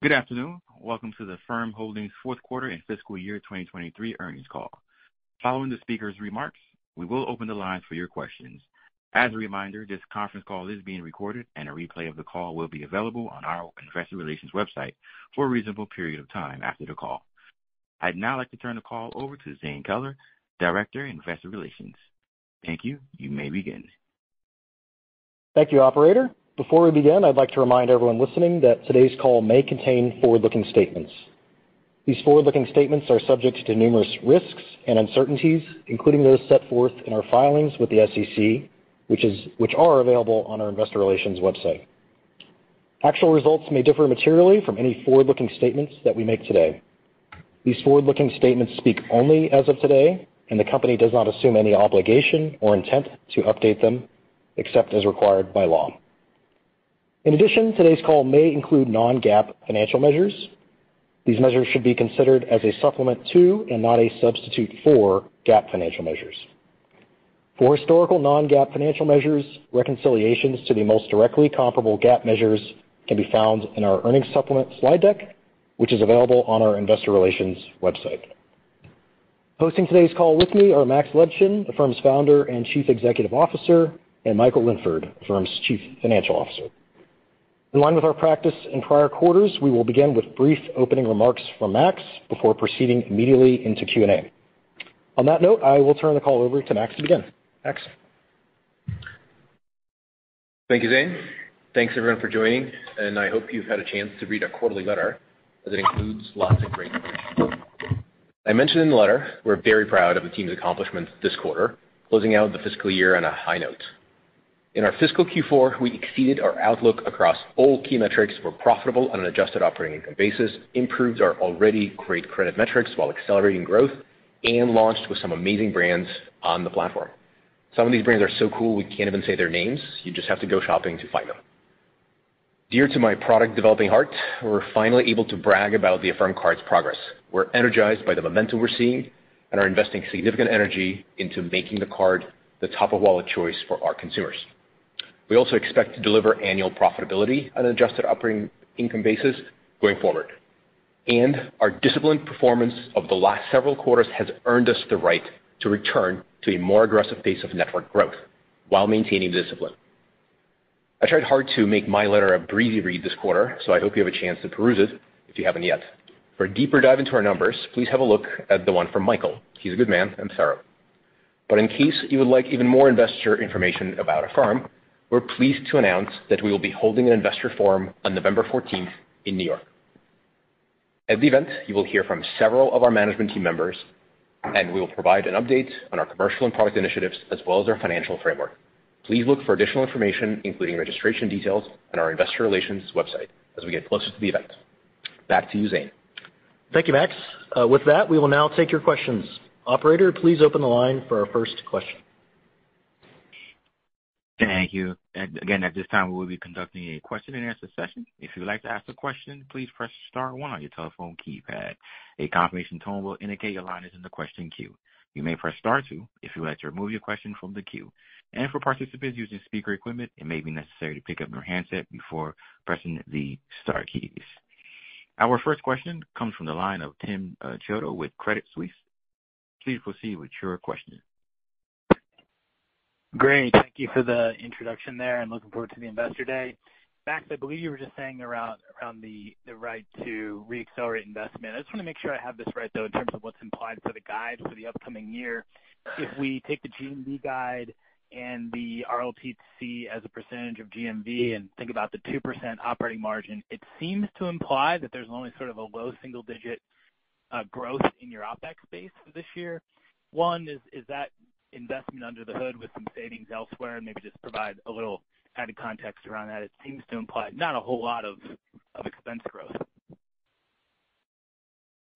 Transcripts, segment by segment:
Good afternoon. Welcome to the Affirm Holdings fourth quarter and fiscal year 2023 earnings call. Following the speaker's remarks, we will open the lines for your questions. As a reminder, this conference call is being recorded, and a replay of the call will be available on our investor relations website for a reasonable period of time after the call. I'd now like to turn the call over to Zane Keller, Director, Investor Relations. Thank you. You may begin. Thank you, operator. Before we begin, I'd like to remind everyone listening that today's call may contain forward-looking statements. These forward-looking statements are subject to numerous risks and uncertainties, including those set forth in our filings with the SEC, which are available on our investor relations website. Actual results may differ materially from any forward-looking statements that we make today. These forward-looking statements speak only as of today, and the company does not assume any obligation or intent to update them, except as required by law. In addition, today's call may include non-GAAP financial measures. These measures should be considered as a supplement to, and not a substitute for, GAAP financial measures. For historical non-GAAP financial measures, reconciliations to the most directly comparable GAAP measures can be found in our earnings supplement slide deck, which is available on our investor relations website. Hosting today's call with me are Max Levchin, Affirm's Founder and Chief Executive Officer, and Michael Linford, Affirm's Chief Financial Officer. In line with our practice in prior quarters, we will begin with brief opening remarks from Max before proceeding immediately into Q&A. On that note, I will turn the call over to Max to begin. Max? Thank you, Zane. Thanks, everyone, for joining, and I hope you've had a chance to read our quarterly letter, as it includes lots of great information. I mentioned in the letter, we're very proud of the team's accomplishments this quarter, closing out the fiscal year on a high note. In our fiscal Q4, we exceeded our outlook across all key metrics, were profitable on an adjusted operating income basis, improved our already great credit metrics while accelerating growth, and launched with some amazing brands on the platform. Some of these brands are so cool, we can't even say their names. You just have to go shopping to find them. Dear to my product developing heart, we're finally able to brag about the Affirm Card's progress. We're energized by the momentum we're seeing and are investing significant energy into making the card the top-of-wallet choice for our consumers. We also expect to deliver annual profitability on an adjusted operating income basis going forward. And Our disciplined performance of the last several quarters has earned us the right to return to a more aggressive pace of network growth while maintaining discipline. I tried hard to make my letter a breezy read this quarter, so I hope you have a chance to peruse it if you haven't yet. For a deeper dive into our numbers, please have a look at the one from Michael. He's a good man and thorough. But in case you would like even more investor information about Affirm, we're pleased to announce that we will be holding an investor forum on November 14th in New York. At the event, you will hear from several of our management team members, and we will provide an update on our commercial and product initiatives, as well as our financial framework. Please look for additional information, including registration details, on our investor relations website as we get closer to the event. Back to you, Zane. Thank you, Max. Uh, with that, we will now take your questions. Operator, please open the line for our first question. Thank you. Again, at this time, we will be conducting a question-and-answer session. If you would like to ask a question, please press star one on your telephone keypad. A confirmation tone will indicate your line is in the question queue. You may press star two if you would like to remove your question from the queue. And for participants using speaker equipment, it may be necessary to pick up your handset before pressing the star keys. Our first question comes from the line of Tim uh, Chiodo with Credit Suisse. Please proceed with your question. Great. Thank you for the introduction there, and looking forward to the Investor Day. Max, I believe you were just saying around the right to reaccelerate investment. I just want to make sure I have this right, though, in terms of what's implied for the guide for the upcoming year. If we take the GMV guide and the RLTC as a percentage of GMV and think about the 2% operating margin, it seems to imply that there's only sort of a low single digit uh, growth in your OpEx base for this year. One, is that investment under the hood with some savings elsewhere? And maybe just provide a little added context around that. It seems to imply not a whole lot of of expense growth.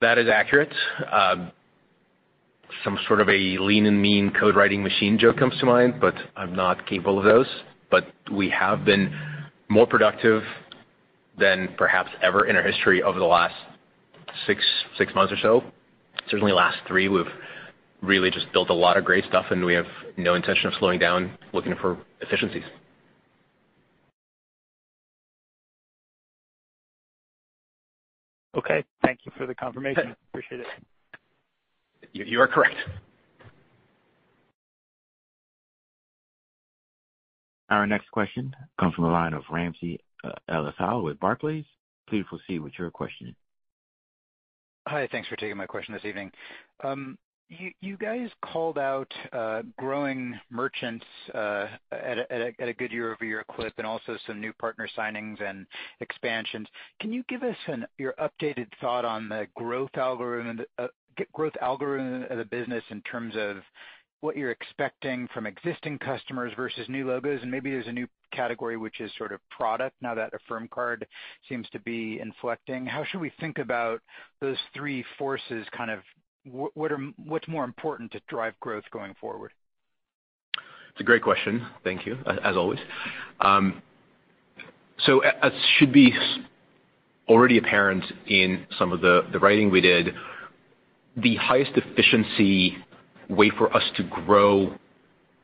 That is accurate. Um, some sort of a lean and mean code writing machine joke comes to mind, but I'm not capable of those. But we have been more productive than perhaps ever in our history over the last six months or so. Certainly, last three, we've really just built a lot of great stuff, and we have no intention of slowing down, looking for efficiencies. Okay. Thank you for the confirmation. Appreciate it. You are correct. Our next question comes from the line of Ramsey uh, El-Assal with Barclays. Please proceed with your question. Hi. Thanks for taking my question this evening. Um, You guys called out uh, growing merchants uh, at a good year-over-year clip and also some new partner signings and expansions. Can you give us your updated thought on the growth algorithm uh, growth algorithm of the business in terms of what you're expecting from existing customers versus new logos? And maybe there's a new category which is sort of product now that Affirm Card seems to be inflecting. How should we think about those three forces, kind of what's more important to drive growth going forward? It's a great question. Thank you, as always. Um as should be already apparent in some of the writing we did, the highest efficiency way for us to grow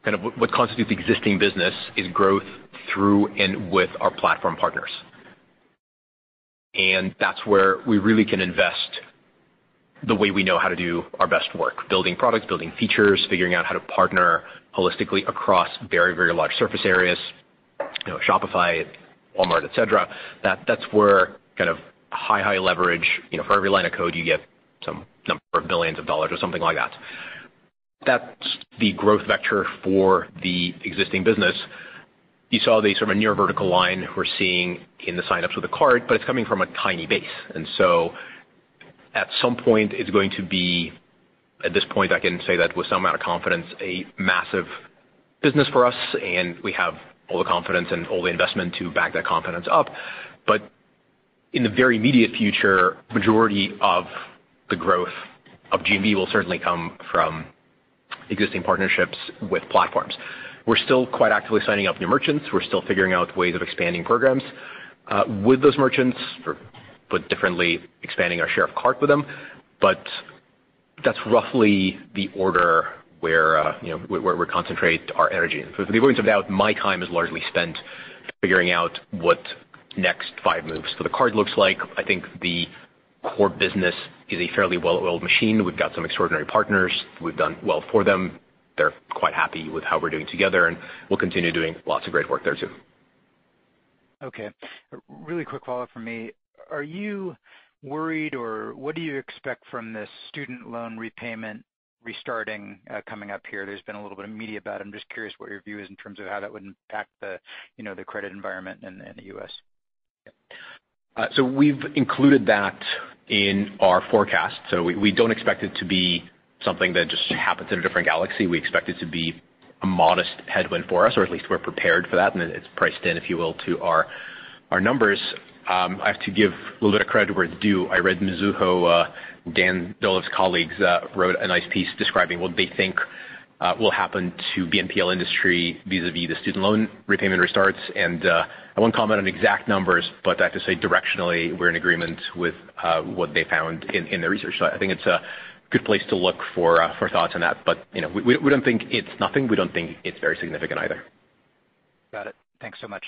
kind of what constitutes existing business is growth through and with our platform partners. And that's where we really can invest the way we know how to do our best work, building products, building features, figuring out how to partner holistically across very, very large surface areas, you know, Shopify, Walmart, et cetera. That, That's where kind of high high leverage, you know, for every line of code, you get some number of billions of dollars or something like that. That's the growth vector for the existing business. You saw the sort of near vertical line we're seeing in the sign-ups with the card, but it's coming from a tiny base. At some point, it's going to be, at this point, I can say that with some amount of confidence, a massive business for us, and we have all the confidence and all the investment to back that confidence up. But in the very immediate future, majority of the growth of GMV will certainly come from existing partnerships with platforms. We're still quite actively signing up new merchants. We're still figuring out ways of expanding programs uh, with those merchants, or put differently, expanding our share of cart with them. But that's roughly the order where, uh, you know, where we concentrate our energy. So for the avoidance of doubt, my time is largely spent figuring out what next five moves for the card looks like. I think the core business is a fairly well-oiled machine. We've got some extraordinary partners. We've done well for them. They're quite happy with how we're doing together, and we'll continue doing lots of great work there too. Okay. A really quick follow-up from me. Are you worried, or what do you expect from this student loan repayment restarting, coming up here? There's been a little bit of media about it. I'm just curious what your view is in terms of how that would impact the, you know, the credit environment in the U.S. Uh so we've included that in our forecast. So we don't expect it to be something that just happens in a different galaxy. We expect it to be a modest headwind for us, or at least we're prepared for that, and it's priced in, if you will, to our our numbers. Um, I have to give a little bit of credit where it's due. I read Mizuho, uh, Dan Dolev's colleagues, uh, wrote a nice piece describing what they think uh, will happen to BNPL industry vis-à-vis the student loan repayment restarts. And uh I won't comment on exact numbers, but I have to say directionally, we're in agreement with what they found in their research. So I think it's a good place to look for thoughts on that. But you know, we don't think it's nothing. We don't think it's very significant either. Got it. Thanks so much.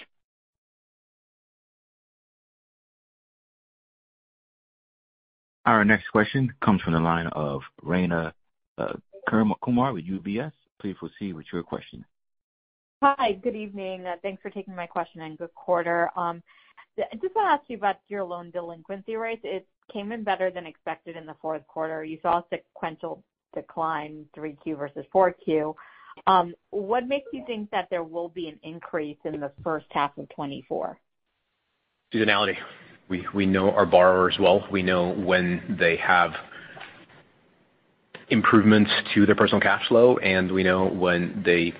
Our next question comes from the line of Rayna uh, Kumar with UBS. Please proceed with your question. Hi. Good evening. Uh, thanks for taking my question, and good quarter. Um, I Just wanna ask you about your loan delinquency rates. It came in better than expected in the fourth quarter. You saw a sequential decline 3Q versus 4Q. Um, what makes you think that there will be an increase in the first half of 2024? Seasonality. We we know our borrowers well. We know when they have improvements to their personal cash flow, and we know when they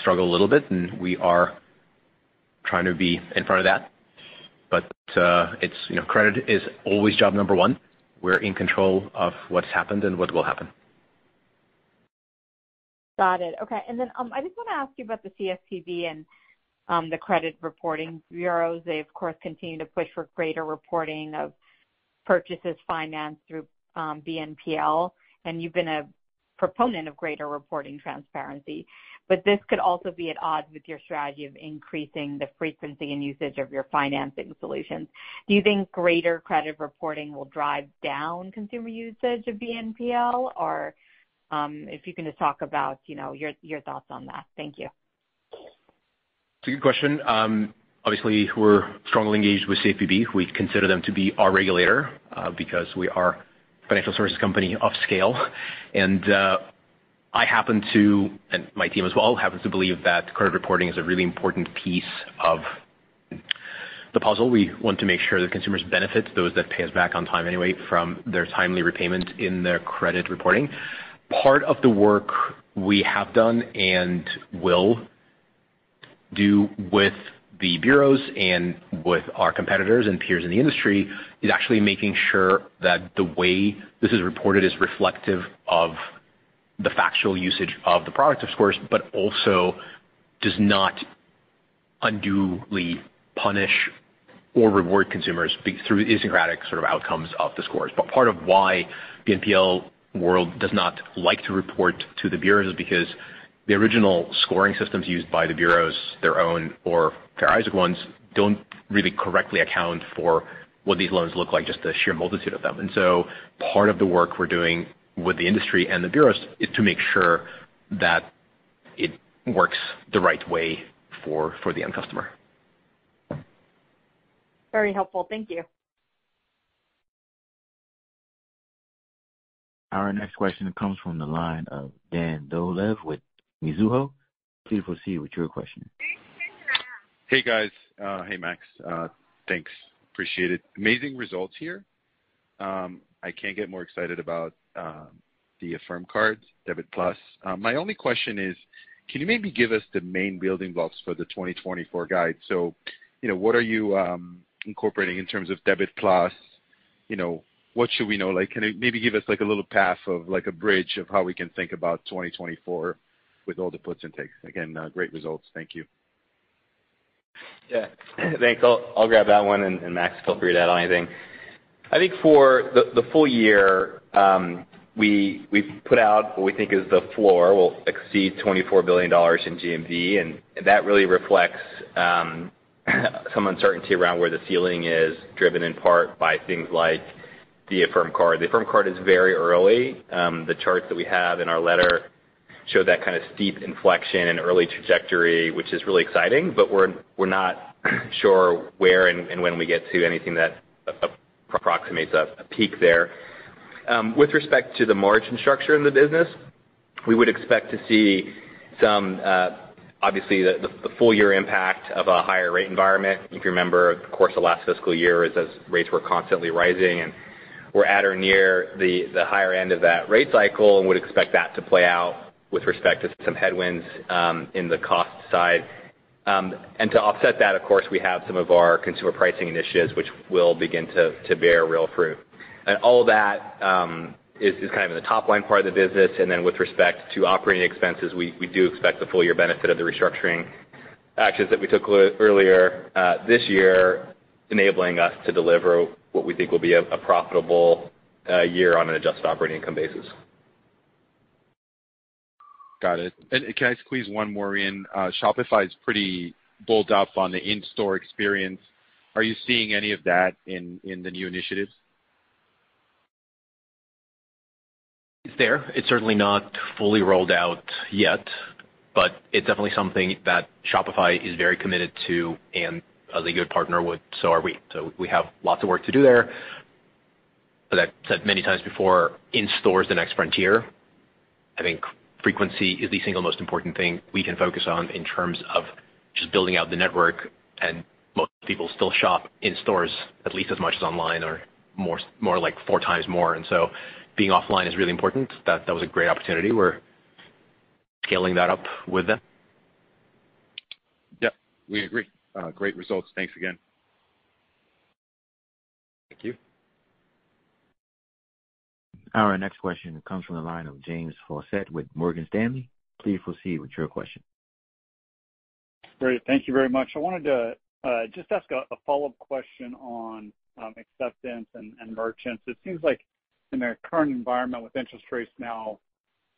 struggle a little bit, and we are trying to be in front of that. But uh it's, you know, credit is always job number one. We're in control of what's happened and what will happen. Got it. Okay. And then um I just wanna ask you about the CFPB and Um, the credit reporting bureaus. They, of course, continue to push for greater reporting of purchases financed through um, BNPL, and you've been a proponent of greater reporting transparency. but this could also be at odds with your strategy of increasing the frequency and usage of your financing solutions. Do you think greater credit reporting will drive down consumer usage of BNPL? Or, um, if you can just talk about, you know, your thoughts on that. Thank you. It's a good question. Um obviously, we're strongly engaged with CFPB. We consider them to be our regulator, because we are a financial services company of scale. And uh I happen to, and my team as well, happens to believe that credit reporting is a really important piece of the puzzle. We want to make sure that consumers benefit, those that pay us back on time anyway, from their timely repayment in their credit reporting. Part of the work we have done and will do with the bureaus and with our competitors and peers in the industry is actually making sure that the way this is reported is reflective of the factual usage of the product, of course, but also does not unduly punish or reward consumers through idiosyncratic sort of outcomes of the scores. But part of why BNPL world does not like to report to the bureaus is because the original scoring systems used by the bureaus, their own or Fair Isaac ones, don't really correctly account for what these loans look like, just the sheer multitude of them. And so part of the work we're doing with the industry and the bureaus is to make sure that it works the right way for the end customer. Very helpful. Thank you. Our next question comes from the line of Dan Dolev with Mizuho. Please proceed with your question. Hey, guys. Uh, hey, Max. Uh, thanks. Appreciate it. Amazing results here. Um, I can't get more excited about um, the Affirm Cards, Debit+. Um my only question is, can you maybe give us the main building blocks for the 2024 guide? So, you know, what are you um, incorporating in terms of Debit+? Plus? You know, what should we know? Like, can you maybe give us like a little path of like a bridge of how we can think about 2024 with all the puts and takes? Again, uh, great results. Thank you. Yeah. Thanks. I'll grab that one, and Max, feel free to add on anything. I think for the full year, um, we've put out what we think is the floor We'll exceed $24 billion in GMV, and that really reflects um, some uncertainty around where the ceiling is, driven in part by things like the Affirm Card. The Affirm Card is very early. Um, the charts that we have in our letter show that kind of steep inflection and early trajectory, which is really exciting, but we're we're not sure where and when we get to anything that approximates a peak there. Um, with respect to the margin structure in the business, we would expect to see some uh, obviously the full year impact of a higher rate environment. If you remember, of course, the last fiscal year is as rates were constantly rising, and we're at or near the higher end of that rate cycle and would expect that to play out with respect to some headwinds um, in the cost side. Um and to offset that, of course, we have some of our consumer pricing initiatives, which will begin to bear real fruit. And all that um, is kind of in the top line part of the business. And then with respect to operating expenses, we do expect the full year benefit of the restructuring actions that we took earlier uh, this year, enabling us to deliver what we think will be a profitable uh, year on an adjusted operating income basis. Got it. And can I squeeze one more in? Uh, Shopify is pretty bulled up on the in-store experience. Are you seeing any of that in the new initiatives? It's there. It's certainly not fully rolled out yet, but it's definitely something that Shopify is very committed to, and as a good partner would, so are we. So we have lots of work to do there. But I've said many times before, in-store is the next frontier. I think frequency is the single most important thing we can focus on in terms of just building out the network, and most people still shop in stores at least as much as online or more more like four times more. And so being offline is really important. That was a great opportunity. We're scaling that up with them. Yep, we agree. Uh, great results. Thanks again. Thank you. Our next question comes from the line of James Faucette with Morgan Stanley. Please proceed with your question. Great. Thank you very much. I wanted to uh, just ask a follow-up question on um, acceptance and merchants. It seems like in the current environment with interest rates now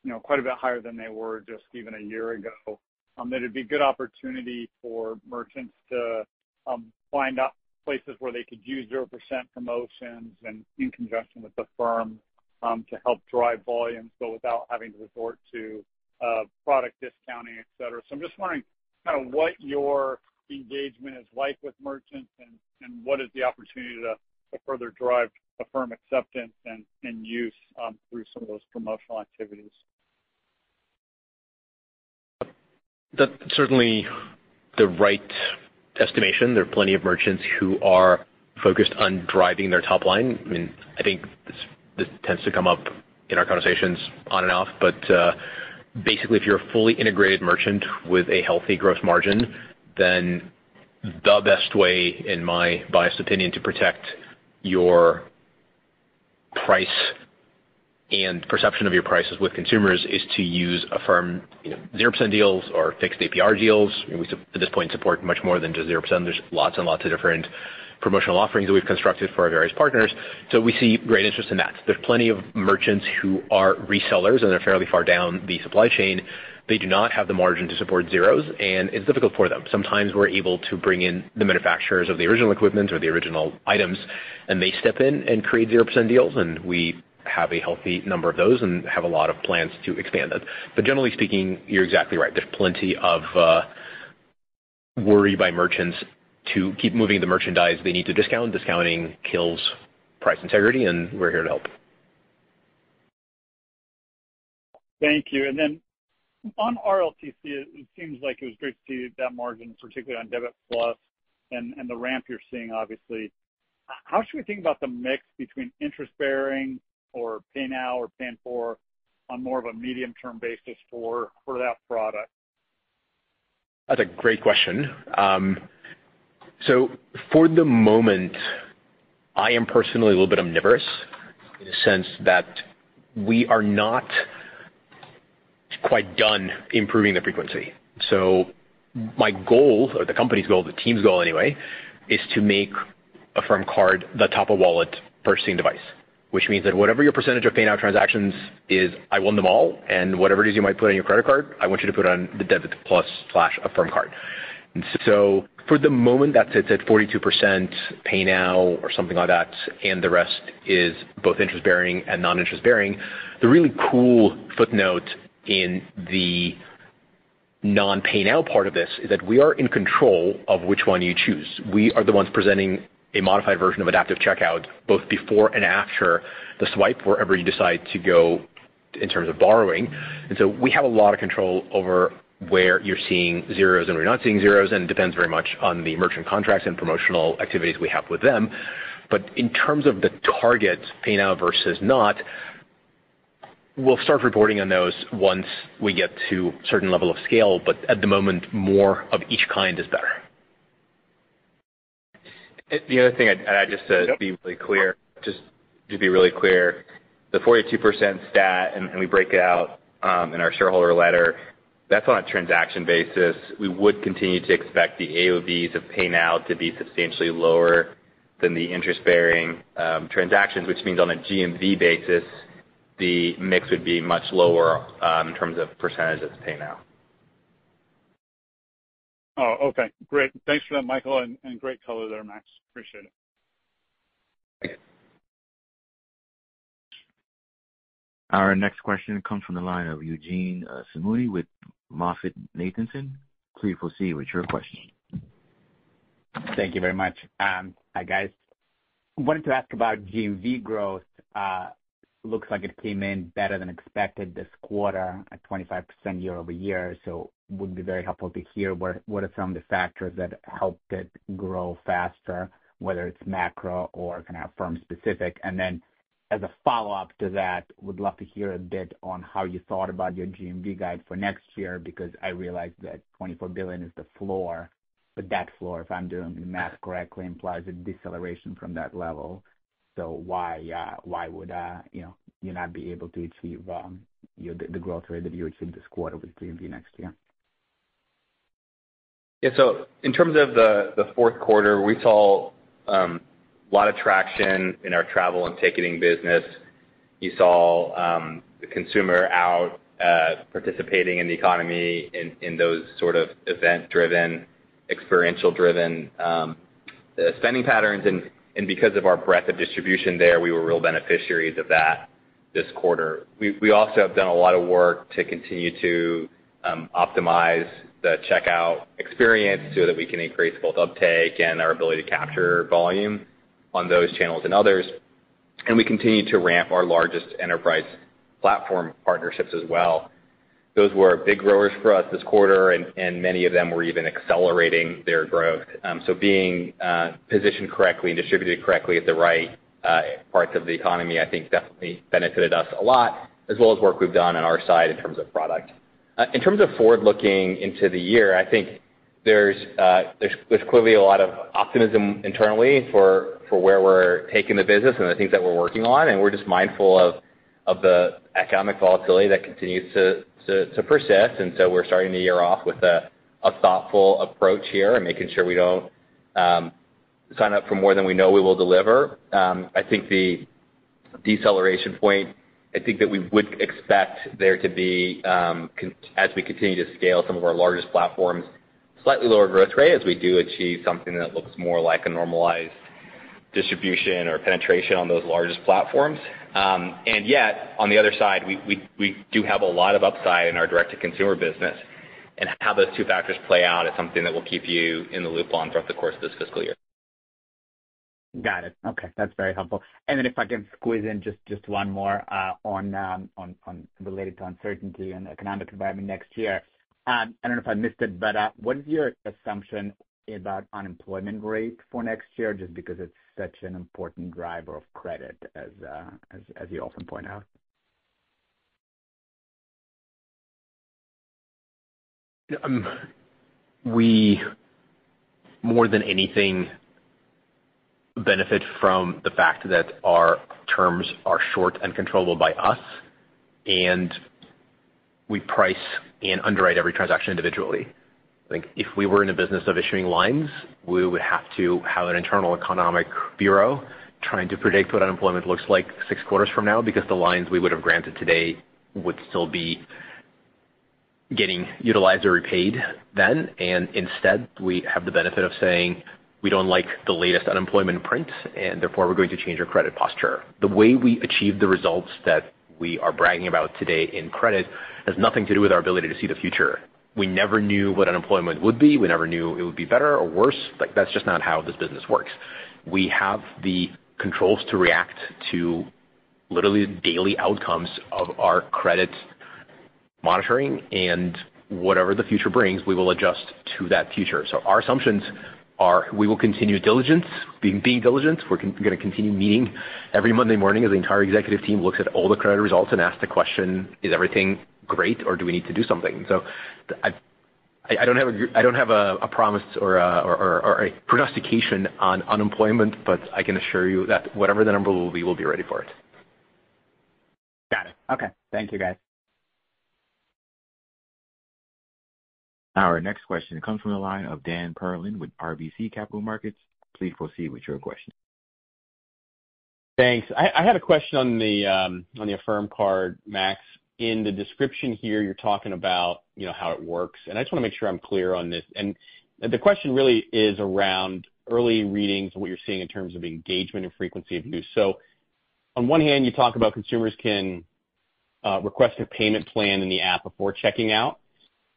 you know, quite a bit higher than they were just even a year ago, um, that it'd be a good opportunity for merchants to um, find out places where they could use 0% promotions and in conjunction with Affirm Um, to help drive volumes, but without having to resort to uh, product discounting, et cetera. So I'm just wondering kind of what your engagement is like with merchants and what is the opportunity to further drive Affirm acceptance and use um, through some of those promotional activities. That's certainly the right estimation. There are plenty of merchants who are focused on driving their top line. I mean, I think this tends to come up in our conversations on and off. But uh, basically, if you're a fully integrated merchant with a healthy gross margin, then the best way, in my biased opinion, to protect your price and perception of your prices with consumers is to use Affirm, you know, 0% deals or fixed APR deals. We at this point support much more than just 0%. There's lots and lots of different promotional offerings that we've constructed for our various partners. So we see great interest in that. There's plenty of merchants who are resellers, and they're fairly far down the supply chain. They do not have the margin to support zeros, and it's difficult for them. Sometimes we're able to bring in the manufacturers of the original equipment or the original items, and they step in and create 0% deals, and we have a healthy number of those and have a lot of plans to expand that. But generally speaking, you're exactly right. There's plenty of uh, worry by merchants to keep moving the merchandise they need to discount. Discounting kills price integrity, and we're here to help. Thank you. And then on RLTC, it seems like it was great to see that margin, particularly on Debit+ and the ramp you're seeing, obviously. How should we think about the mix between interest-bearing or Pay Now or Pay in 4 on more of a medium-term basis for that product? That's a great question. Um, So for the moment, I am personally a little bit omnivorous in the sense that we are not quite done improving the frequency. So my goal or the company's goal, the team's goal anyway, is to make Affirm Card the top of wallet purchasing device. Which means that whatever your percentage of Pay Now transactions is, I want them all, and whatever it is you might put on your credit card, I want you to put on the Debit+ slash Affirm Card. So for the moment, that sits at 42% Pay Now or something like that, and the rest is both interest-bearing and non-interest-bearing. The really cool footnote in the non-Pay Now part of this is that we are in control of which one you choose. We are the ones presenting a modified version of Adaptive Checkout both before and after the swipe, wherever you decide to go in terms of borrowing. And so we have a lot of control over where you're seeing zeros and where you're not seeing zeros, and it depends very much on the merchant contracts and promotional activities we have with them. But in terms of the target Pay Now versus not, we'll start reporting on those once we get to a certain level of scale. But at the moment, more of each kind is better. The other thing I'd add just to be really clear, just to be really clear, the 42% stat, and we break it out um, in our shareholder letter, that's on a transaction basis. We would continue to expect the AOVs of Pay Now to be substantially lower than the interest-bearing um, transactions, which means on a GMV basis, the mix would be much lower um, in terms of percentage of Pay Now. Oh, okay. Great. Thanks for that, Michael, and great color there, Max. Appreciate it. Thank Our next question comes from the line of Eugene uh, Simuni with MoffettNathanson. Please proceed with your question. Thank you very much. Um, hi, guys. Wanted to ask about GMV growth. Uh, looks like it came in better than expected this quarter at 25% year-over-year. So would be very helpful to hear what are some of the factors that helped it grow faster, whether it's macro or kind of Affirm specific. As a follow-up to that, would love to hear a bit on how you thought about your GMV guide for next year, because I realize that 24 billion is the floor. But that floor, if I'm doing the math correctly, implies a deceleration from that level. So why uh, why would uh, you know you not be able to achieve um, you know the growth rate that you achieved this quarter with GMV next year? Yeah. So in terms of the fourth quarter, we saw um, a lot of traction in our travel and ticketing business. You saw um, the consumer out uh, participating in the economy in those sort of event-driven, experiential-driven um, uh, spending patterns. And because of our breadth of distribution there, we were real beneficiaries of that this quarter. We also have done a lot of work to continue to um, optimize the checkout experience so that we can increase both uptake and our ability to capture volume on those channels and others. And we continue to ramp our largest enterprise platform partnerships as well. Those were big growers for us this quarter, and many of them were even accelerating their growth. Um, so being uh, positioned correctly and distributed correctly at the right uh, parts of the economy, I think definitely benefited us a lot, as well as work we've done on our side in terms of product. Uh, in terms of forward-looking into the year, I think Uh, there's clearly a lot of optimism internally for where we're taking the business and the things that we're working on, and we're just mindful of the economic volatility that continues to persist. And so we're starting the year off with a thoughtful approach here and making sure we don't um, sign up for more than we know we will deliver. Um, I think the deceleration point, I think that we would expect there to be, um, as we continue to scale some of our largest platforms, slightly lower growth rate as we do achieve something that looks more like a normalized distribution or penetration on those largest platforms. And yet, on the other side, we we do have a lot of upside in our direct-to-consumer business. And how those two factors play out is something that we'll keep you in the loop on throughout the course of this fiscal year. Got it. Okay. That's very helpful. And then if I can squeeze in just just one more uh on um on on related to uncertainty and economic environment next year. Um, I don't know if I missed it, but uh, what is your assumption about unemployment rate for next year, just because it's such an important driver of credit as uh, as you often point out? Um, we, more than anything, benefit from the fact that our terms are short and controllable by us, and we price and underwrite every transaction individually. I think if we were in the business of issuing lines, we would have to have an internal economic bureau trying to predict what unemployment looks like six quarters from now, because the lines we would have granted today would still be getting utilized or repaid then. And instead, we have the benefit of saying, "We don't like the latest unemployment print, and therefore we're going to change our credit posture." The way we achieve the results that we are bragging about today in credit has nothing to do with our ability to see the future. We never knew what unemployment would be. We never knew it would be better or worse. Like, that's just not how this business works. We have the controls to react to literally daily outcomes of our credit monitoring, and whatever the future brings, we will adjust to that future. So our assumptions we will continue diligence, being diligent. We're gonna continue meeting every Monday morning as the entire executive team looks at all the credit results and asks the question, "Is everything great, or do we need to do something?" So I I don't have a promise or a prognostication on unemployment, but I can assure you that whatever the number will be, we'll be ready for it. Got it. Okay. Thank you, guys. Our next question comes from the line of Dan Perlin with RBC Capital Markets. Please proceed with your question. Thanks. I had a question on the Affirm Card, Max. In the description here, you're talking about, you know, how it works, and I just wanna make sure I'm clear on this. And the question really is around early readings and what you're seeing in terms of engagement and frequency of use. So on one hand, you talk about consumers can uh, request a payment plan in the app before checking out,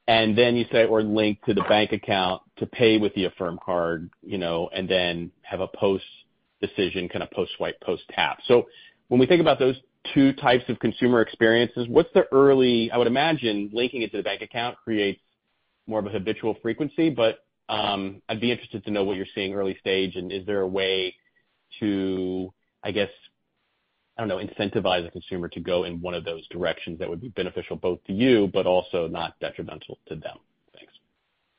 and then you say or link to the bank account to pay with the Affirm Card, you know, and then have a post-decision, kind of post-swipe, post-tap. So when we think about those two types of consumer experiences, what's the early. I would imagine linking it to the bank account creates more of a habitual frequency, but um I'd be interested to know what you're seeing early stage, and is there a way to, I guess, I don't know, incentivize a consumer to go in one of those directions that would be beneficial both to you but also not detrimental to them? Thanks.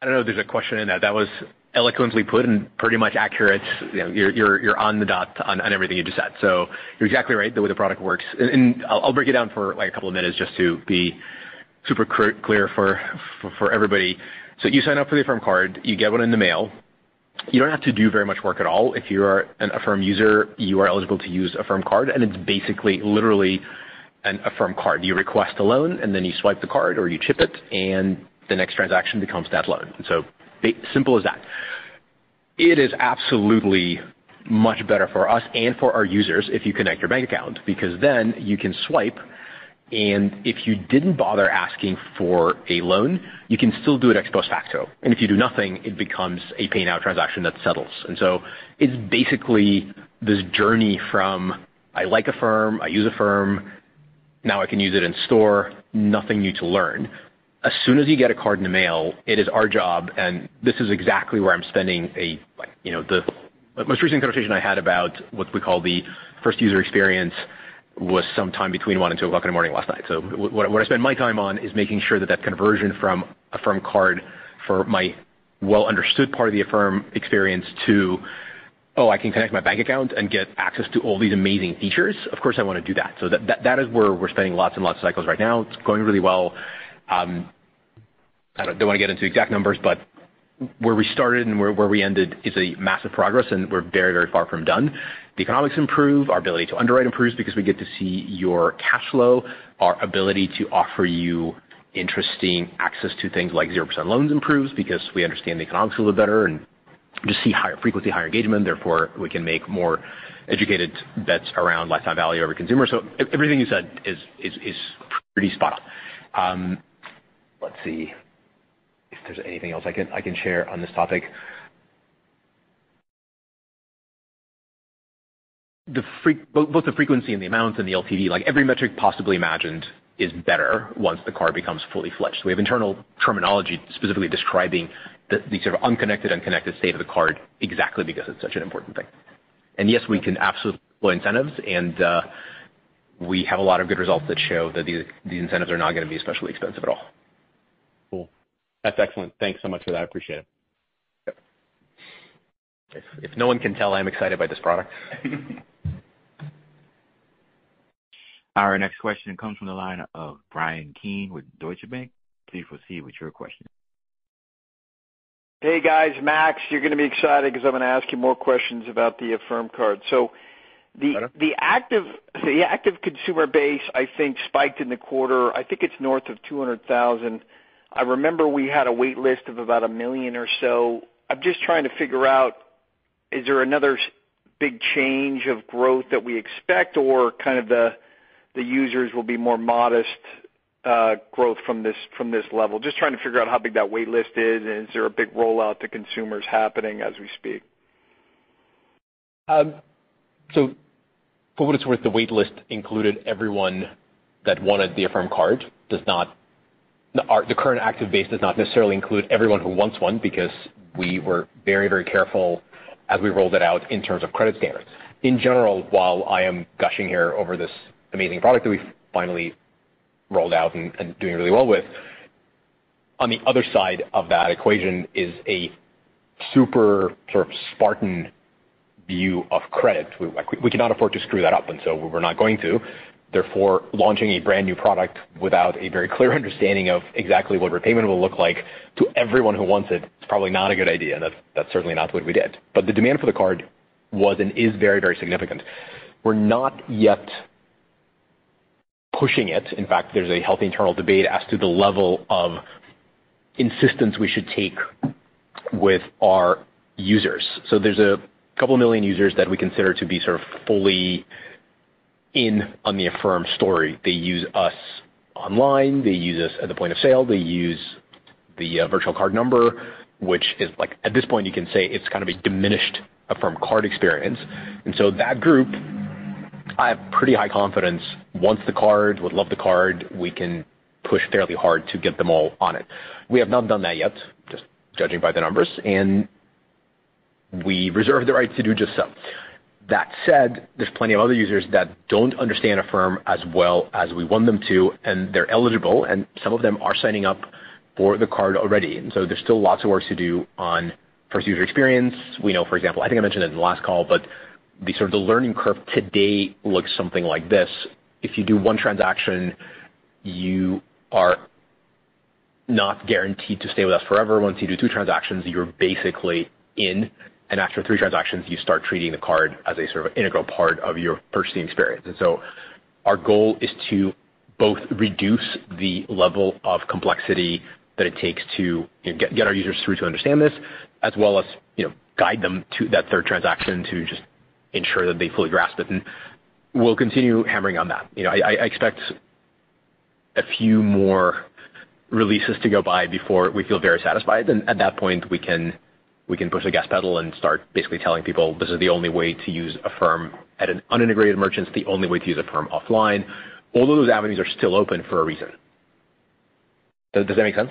I don't know if there's a question in that. That was eloquently put and pretty much accurate. You know, you're on the dot on everything you just said. So you're exactly right, the way the product works. And I'll break it down for, like, a couple of minutes just to be super clear for everybody. So you sign up for the Affirm Card, you get one in the mail. You don't have to do very much work at all. If you are an Affirm user, you are eligible to use Affirm Card, and it's basically literally an Affirm Card. You request a loan, and then you swipe the card or you chip it, and the next transaction becomes that loan. And So, simple as that. It is absolutely much better for us and for our users if you connect your bank account, because then you can swipe, and if you didn't bother asking for a loan, you can still do it ex post facto. And if you do nothing, it becomes a pay now transaction that settles. And so it's basically this journey from, I like Affirm, I use Affirm, now I can use it in store, nothing new to learn. As soon as you get a card in the mail, it is our job, and this is exactly where I'm spending a you know, the most recent conversation I had about what we call the first user experience was sometime between 1 and 2 o'clock in the morning last night. So what what I spend my time on is making sure that that conversion from Affirm Card for my well-understood part of the Affirm experience to, oh, I can connect my bank account and get access to all these amazing features, of course, I wanna do that. So, that that is where we're spending lots and lots of cycles right now. It's going really well. Um, I don't wanna get into exact numbers, but where we started and where we ended is a massive progress, and we're very, very far from done. The economics improve, our ability to underwrite improves because we get to see your cash flow. Our ability to offer you interesting access to things like 0% loans improves because we understand the economics a little better and just see higher frequency, higher engagement, therefore, we can make more educated bets around lifetime value of every consumer. So everything you said is pretty spot on. Um, let's see there's anything else I can I can share on this topic. Both the frequency and the amount and the LTV, like every metric possibly imagined is better once the card becomes fully fledged. We have internal terminology specifically describing the sort of unconnected state of the card exactly because it's such an important thing. And yes, we can absolutely deploy incentives, and uh, we have a lot of good results that show that these incentives are not gonna be especially expensive at all. Cool. That's excellent. Thanks so much for that. I appreciate it. Yep. If no one can tell, I'm excited by this product. Our next question comes from the line of Bryan Keane with Deutsche Bank. Please proceed with your question. Hey, guys. Max, you're gonna be excited 'cause I'm gonna ask you more questions about the Affirm Card. So the the active the active consumer base, I think, spiked in the quarter. I think it's north of 200,000. I remember we had a wait list of about a 1 million or so. I'm just trying to figure out, is there another big change of growth that we expect or kind of the the users will be more modest growth from this from this level? Just trying to figure out how big that wait list is, and is there a big rollout to consumers happening as we speak? Um so for what it's worth, the wait list included everyone that wanted the Affirm Card. The current active base does not necessarily include everyone who wants one because we were very, very careful as we rolled it out in terms of credit standards. In general, while I am gushing here over this amazing product that we've finally rolled out and doing really well with, on the other side of that equation is a super sort of Spartan view of credit. We cannot afford to screw that up, and so we're not going to. Therefore, launching a brand-new product without a very clear understanding of exactly what repayment will look like to everyone who wants it is probably not a good idea, and that's certainly not what we did. But the demand for the card was and is very, very significant. We're not yet pushing it. In fact, there's a healthy internal debate as to the level of insistence we should take with our users. So there's a couple million users that we consider to be sort of fully in on the Affirm story. They use us online, they use us at the point of sale, they use the uh, virtual card number, which is like, at this point, you can say it's kind of a diminished Affirm Card experience. And so that group, I have pretty high confidence wants the card, would love the card, we can push fairly hard to get them all on it. We have not done that yet, just judging by the numbers, and we reserve the right to do just so. That said, there's plenty of other users that don't understand Affirm as well as we want them to, and they're eligible, and some of them are signing up for the card already. And so there's still lots of work to do on first user experience. We know, for example, I think I mentioned it in the last call, but the sort of the learning curve today looks something like this. If you do one transaction, you are not guaranteed to stay with us forever. Once you do two transactions, you're basically in, and after three transactions, you start treating the card as a sort of integral part of your purchasing experience. And so our goal is to both reduce the level of complexity that it takes to you know, get get our users through to understand this, as well as you know guide them to that third transaction to just ensure that they fully grasp it. And we'll continue hammering on that. You know, I, I expect a few more releases to go by before we feel very satisfied. And at that point, we can push the gas pedal and start basically telling people, "This is the only way to use Affirm at an unintegrated merchant. It's the only way to use Affirm offline." All of those avenues are still open for a reason. Does that make sense?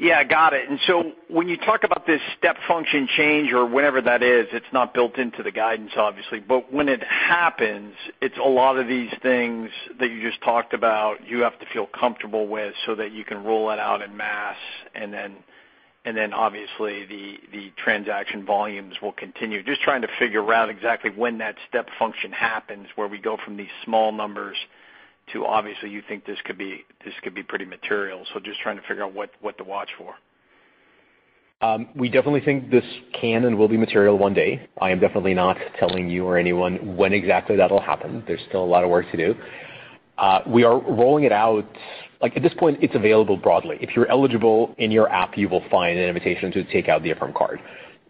Yeah, got it. And so when you talk about this step function change or whenever that is, it's not built into the guidance, obviously. But when it happens, it's a lot of these things that you just talked about, you have to feel comfortable with so that you can roll it out en masse, and then obviously the the transaction volumes will continue. Just trying to figure out exactly when that step function happens, where we go from these small numbers to obviously you think this could be this could be pretty material. So just trying to figure out what to watch for. Um, we definitely think this can and will be material one day. I am definitely not telling you or anyone when exactly that'll happen. There's still a lot of work to do. Uh, we are rolling it out. Like at this point, it's available broadly. If you're eligible in your app, you will find an invitation to take out the Affirm Card.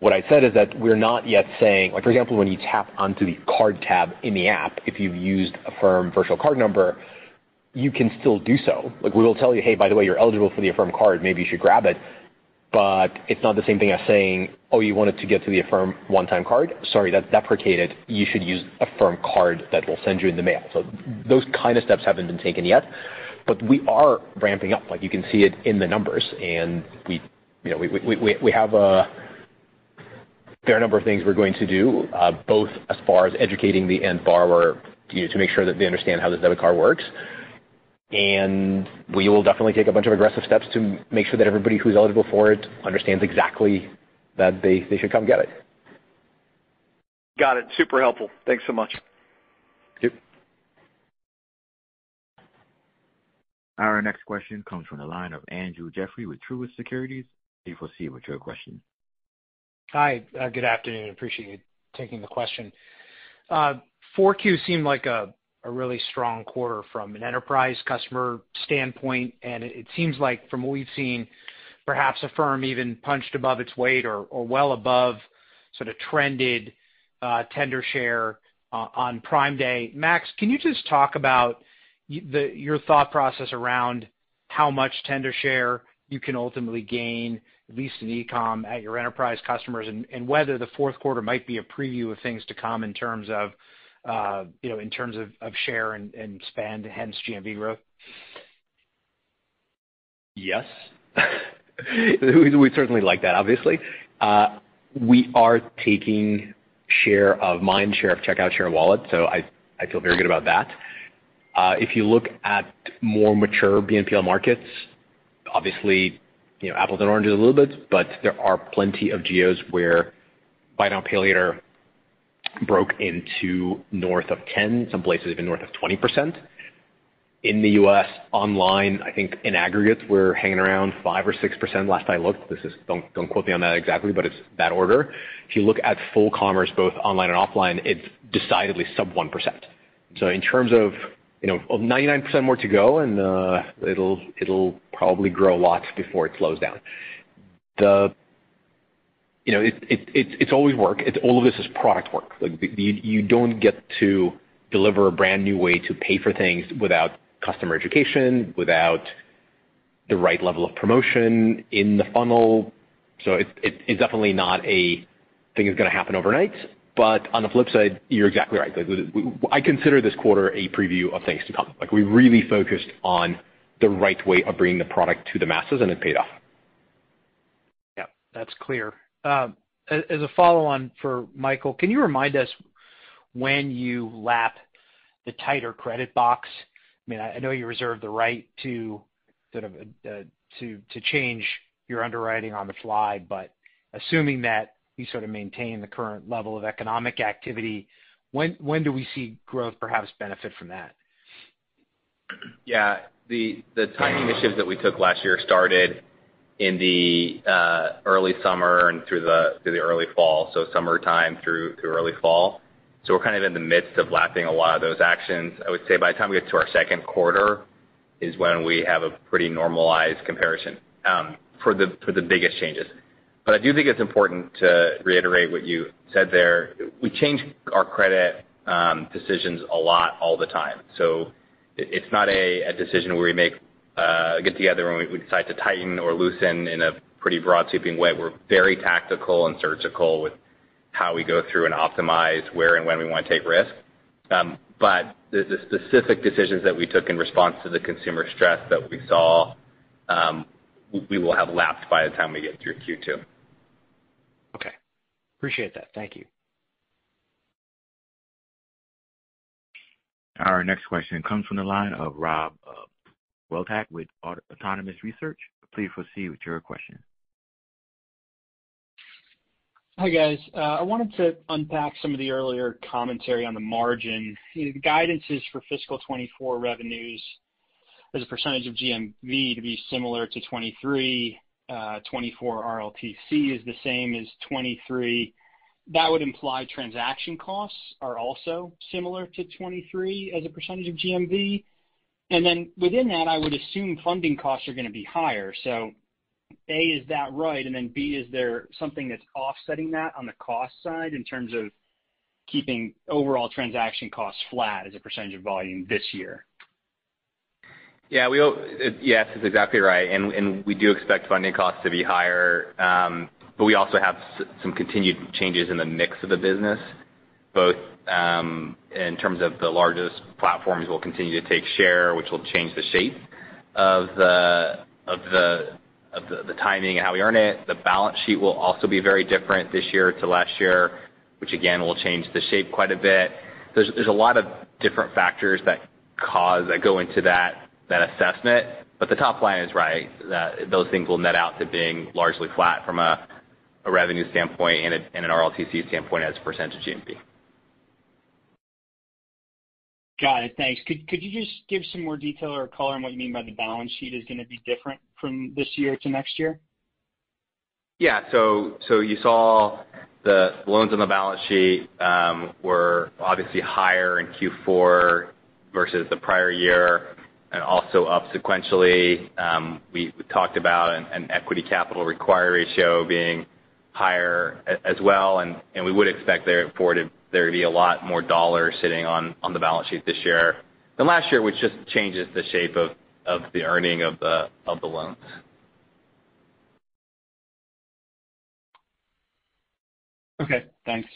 What I said is that we're not yet saying, like for example, when you tap onto the Card tab in the app, if you've used Affirm virtual card number, you can still do so. Like we will tell you, "Hey, by the way, you're eligible for the Affirm Card. Maybe you should grab it." But it's not the same thing as saying, "Oh, you wanted to get to the Affirm one-time card? Sorry, that's deprecated. You should use Affirm Card that we'll send you in the mail." So those kind of steps haven't been taken yet, but we are ramping up. Like, you can see it in the numbers, and we you know, we have a fair number of things we're going to do, uh, both as far as educating the end borrower you know, to make sure that they understand how this debit card works. And we will definitely take a bunch of aggressive steps to make sure that everybody who's eligible for it understands exactly that they should come get it. Got it. Super helpful. Thanks so much. Yep. Our next question comes from the line of Andrew Jeffrey with Truist Securities. Please proceed with your question. Hi. Uh, good afternoon. Appreciate you taking the question. Uh, 4Q seemed like a really strong quarter from an enterprise customer standpoint, and it seems like from what we've seen, perhaps Affirm even punched above its weight or well above sort of trended uh, tender share on Prime Day. Max, can you just talk about your thought process around how much tender share you can ultimately gain, at least in e-com, at your enterprise customers, and whether the fourth quarter might be a preview of things to come in terms of uh you know in terms of share and spend, hence GMV growth? Yes. We'd certainly like that, obviously. We are taking share of mind, share of checkout, share of wallet, so I I feel very good about that. Uh, if you look at more mature BNPL markets, obviously, you know, apples and oranges a little bit, but there are plenty of geos where buy now, pay later broke into north of 10, some places even north of 20%. In the U.S. online, I think in aggregate, we're hanging around 5 or 6% last I looked. This is don't don't quote me on that exactly, but it's that order. If you look at full commerce, both online and offline, it's decidedly sub 1%. So in terms of 99% more to go, and uh it'll it'll probably grow lots before it slows down. The you know, it's always work. All of this is product work. Like, you don't get to deliver a brand-new way to pay for things without customer education, without the right level of promotion in the funnel. So it's it's definitely not a thing that's going to happen overnight. But on the flip side, you're exactly right. I consider this quarter a preview of things to come. Like We really focused on the right way of bringing the product to the masses, and it paid off. Yeah, that's clear. As a follow-on for Michael, can you remind us when you lap the tighter credit box? I mean, I know you reserve the right to sort of uh to to change your underwriting on the fly, but assuming that you sort of maintain the current level of economic activity, when when do we see growth perhaps benefit from that? Yeah. The the timing initiatives that we took last year started in the early summer and through the early fall, so summertime through early fall. So we're kind of in the midst of lapping a lot of those actions. I would say by the time we get to our second quarter is when we have a pretty normalized comparison um for the for the biggest changes. I do think it's important to reiterate what you said there. We change our credit um, decisions a lot all the time. So it's not a decision where we make uh, get together and we decide to tighten or loosen in a pretty broad sweeping way. We're very tactical and surgical with how we go through and optimize where and when we wanna take risk. Um but the specific decisions that we took in response to the consumer stress that we saw, um, we will have lapped by the time we get through Q2. Okay. Appreciate that. Thank you. Our next question comes from the line of Rob uh, Wildhack with Autonomous Research. Please proceed with your question. Hi, guys. Uh, I wanted to unpack some of the earlier commentary on the margin. The guidance is for fiscal 2024 revenues as a percentage of GMV to be similar to 2023. 2024 RLTC is the same as 2023. That would imply transaction costs are also similar to 2023 as a percentage of GMV. And then within that, I would assume funding costs are gonna be higher. So A, is that right? And then B, is there something that's offsetting that on the cost side in terms of keeping overall transaction costs flat as a percentage of volume this year? Yeah, we, yes, that's exactly right. We do expect funding costs to be higher. Um, but we also have some continued changes in the mix of the business, both um, in terms of the largest platforms will continue to take share, which will change the shape of the of the of the timing and how we earn it. The balance sheet will also be very different this year to last year, which again, will change the shape quite a bit. There's a lot of different factors that cause that go into that assessment. But the top line is right, that those things will net out to being largely flat from a revenue standpoint and an RLTC standpoint as a percentage of GMV. Got it. Thanks. Could could you just give some more detail or color on what you mean by the balance sheet is gonna be different from this year to next year? Yeah. So so you saw the loans on the balance sheet um, were obviously higher in Q4 versus the prior year and also up sequentially. Um, we talked about an equity capital require ratio being higher as well, and we would expect there to be a lot more dollars sitting on the balance sheet this year than last year, which just changes the shape of the earning of the of the loans. Okay, thanks.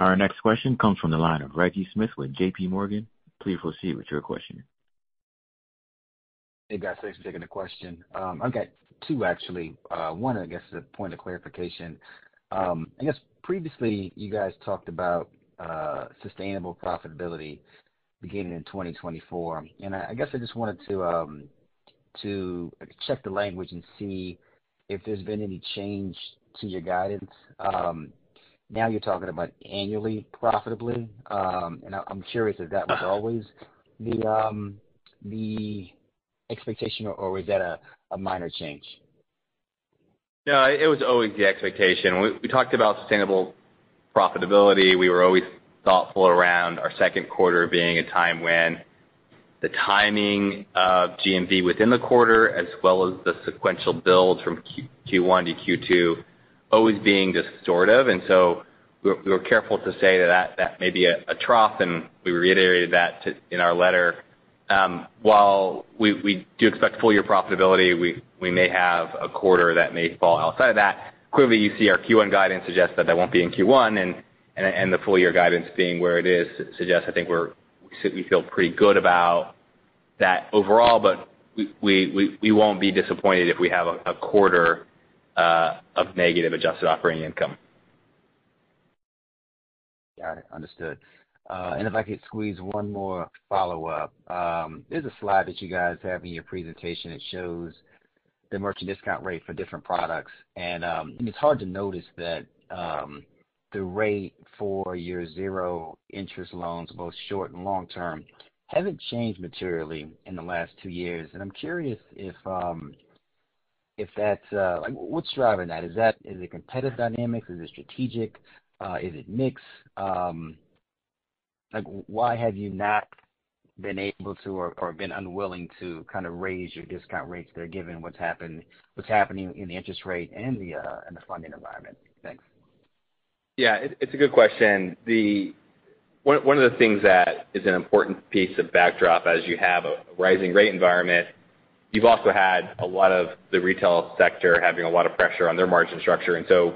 Our next question comes from the line of Reggie Smith with JPMorgan. Please proceed with your question. Hey, guys. Thanks for taking the question. Um, I've got two actually. Uh, one, I guess, is a point of clarification. Um, I guess previously you guys talked about uh, sustainable profitability beginning in 2024. and I guess I just wanted um, to check the language and see if there's been any change to your guidance. Now you're talking about annually profitably. Um and I'm curious if that was always the um the expectation or was that a minor change? No, it was always the expectation. We talked about sustainable profitability. We were always thoughtful around our second quarter being a time when the timing of GMV within the quarter as well as the sequential build from Q1 to Q2 always being distortive. And so We were careful to say that may be a trough, and we reiterated that in our letter. Um, while we do expect full year profitability, we we may have a quarter that may fall outside of that. Clearly, you see our Q1 guidance suggests that that won't be in Q1 and and and the full year guidance being where it is suggests I think we feel pretty good about that overall, but we won't be disappointed if we have a quarter of negative adjusted operating income. Got it. Understood. And if I could squeeze one more follow-up. Um, there's a slide that you guys have in your presentation that shows the merchant discount rate for different products. And um it's hard to notice that um, the rate for your zero interest loans, both short and long term, haven't changed materially in the last two years. And I'm curious if um, if that's uh, like what's driving that? Is that is it competitive dynamics? Is it strategic? Uh, is it mix? Um, like, why have you not been able to or been unwilling to kind of raise your discount rates there, given what's happening in the interest rate and the uh, funding environment? Thanks. Yeah, it's a good question. One of the things that is an important piece of backdrop as you have a rising rate environment, you've also had a lot of the retail sector having a lot of pressure on their margin structure. And so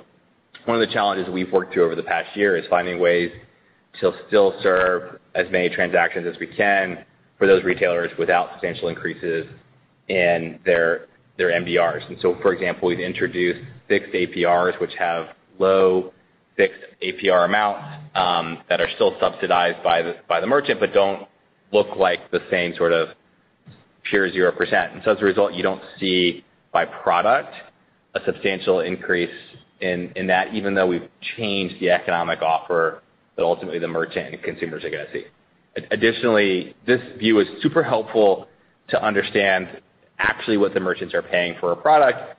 one of the challenges we've worked through over the past year is finding ways to still serve as many transactions as we can for those retailers without substantial increases in their their MDRs. And so, for example, we've introduced fixed APRs, which have low fixed APR amounts um, that are still subsidized by the merchant, but don't look like the same sort of pure 0%. And so as a result, you don't see by product a substantial increase in in that, even though we've changed the economic offer that ultimately the merchant and consumers are gonna see. Additionally, this view is super helpful to understand actually what the merchants are paying for a product,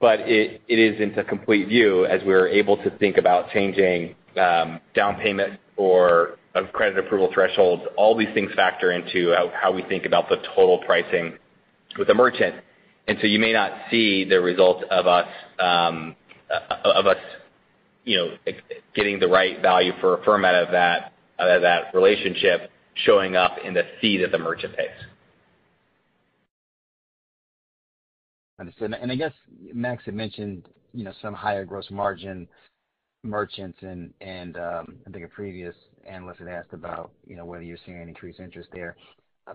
but it isn't a complete view as we're able to think about changing um, down payment or a credit approval thresholds. All these things factor into how we think about the total pricing with the merchant. And so you may not see the result of us, um, uh, of us, you know, getting the right value for Affirm out of that out of that relationship showing up in the fee that the merchant pays. Understood. And I guess Max had mentioned, you know, some higher gross margin merchants and, and um, I think a previous analyst had asked about, you know, whether you're seeing any increased interest there. Uh,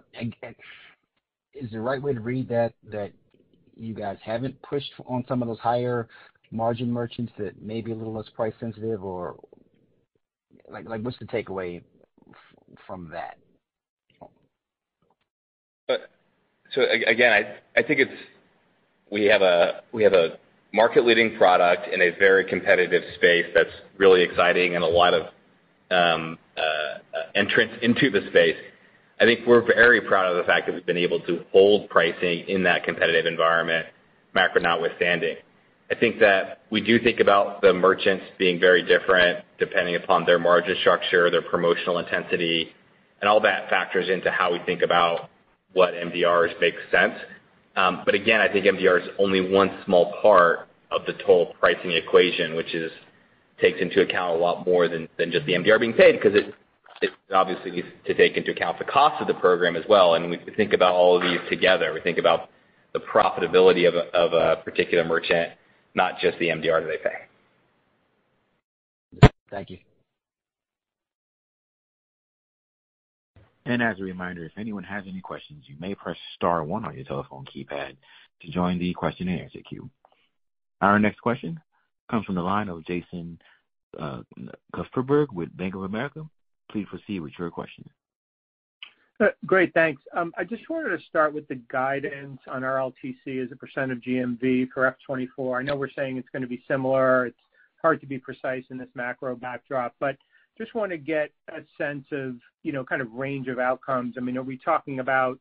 is the right way to read that that you guys haven't pushed on some of those higher margin merchants that may be a little less price sensitive? Or like, like what's the takeaway from that? Uh, so again, I I think it's we have a we have a market-leading product in a very competitive space that's really exciting and a lot of entrants into the space. I think we're very proud of the fact that we've been able to hold pricing in that competitive environment, macro notwithstanding. I think that we do think about the merchants being very different depending upon their margin structure, their promotional intensity, and all that factors into how we think about what MDRs make sense. Um but again, I think MDR is only one small part of the total pricing equation, which takes into account a lot more than just the MDR being paid because it obviously needs to take into account the cost of the program as well. And we think about all of these together. We think about the profitability of a particular merchant, not just the MDR that they pay. Thank you. And as a reminder, if anyone has any questions, you may press star one on your telephone keypad to join the question and answer queue. Our next question comes from the line of Jason uh, Kupferberg with Bank of America. Please proceed with your question. Uh, great, thanks. Um, I just wanted to start with the guidance on RLTC as a percent of GMV for FY 2024. I know we're saying it's gonna be similar. It's hard to be precise in this macro backdrop, but just wanna get a sense of, you know, kind of range of outcomes. I mean, are we talking about,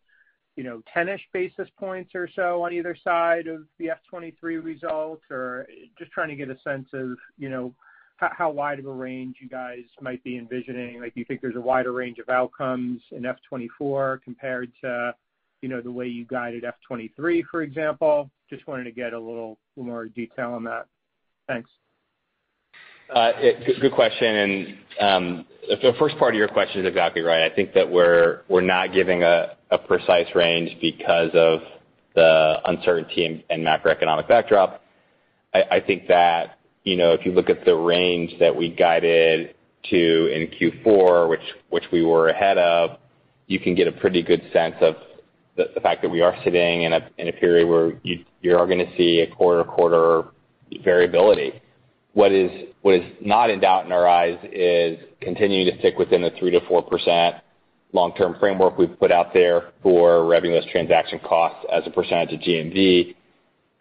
10-ish basis points or so on either side of the FY 2023 results? Or just trying to get a sense of, you know, how wide of a range you guys might be envisioning. Like, do you think there's a wider range of outcomes in FY 2024 compared to, you know, the way you guided FY 2023, for example? Just wanted to get a little more detail on that. Thanks. Good question. And um the first part of your question is exactly right. I think that we're we're not giving a precise range because of the uncertainty and macroeconomic backdrop. I think that, you know, if you look at the range that we guided to in Q4, which which we were ahead of, you can get a pretty good sense of the fact that we are sitting in a in a period where you are gonna see a quarter-to-quarter variability. What is not in doubt in our eyes is continuing to stick within the 3%-4% long-term framework we've put out there for revenue less transaction costs as a percentage of GMV.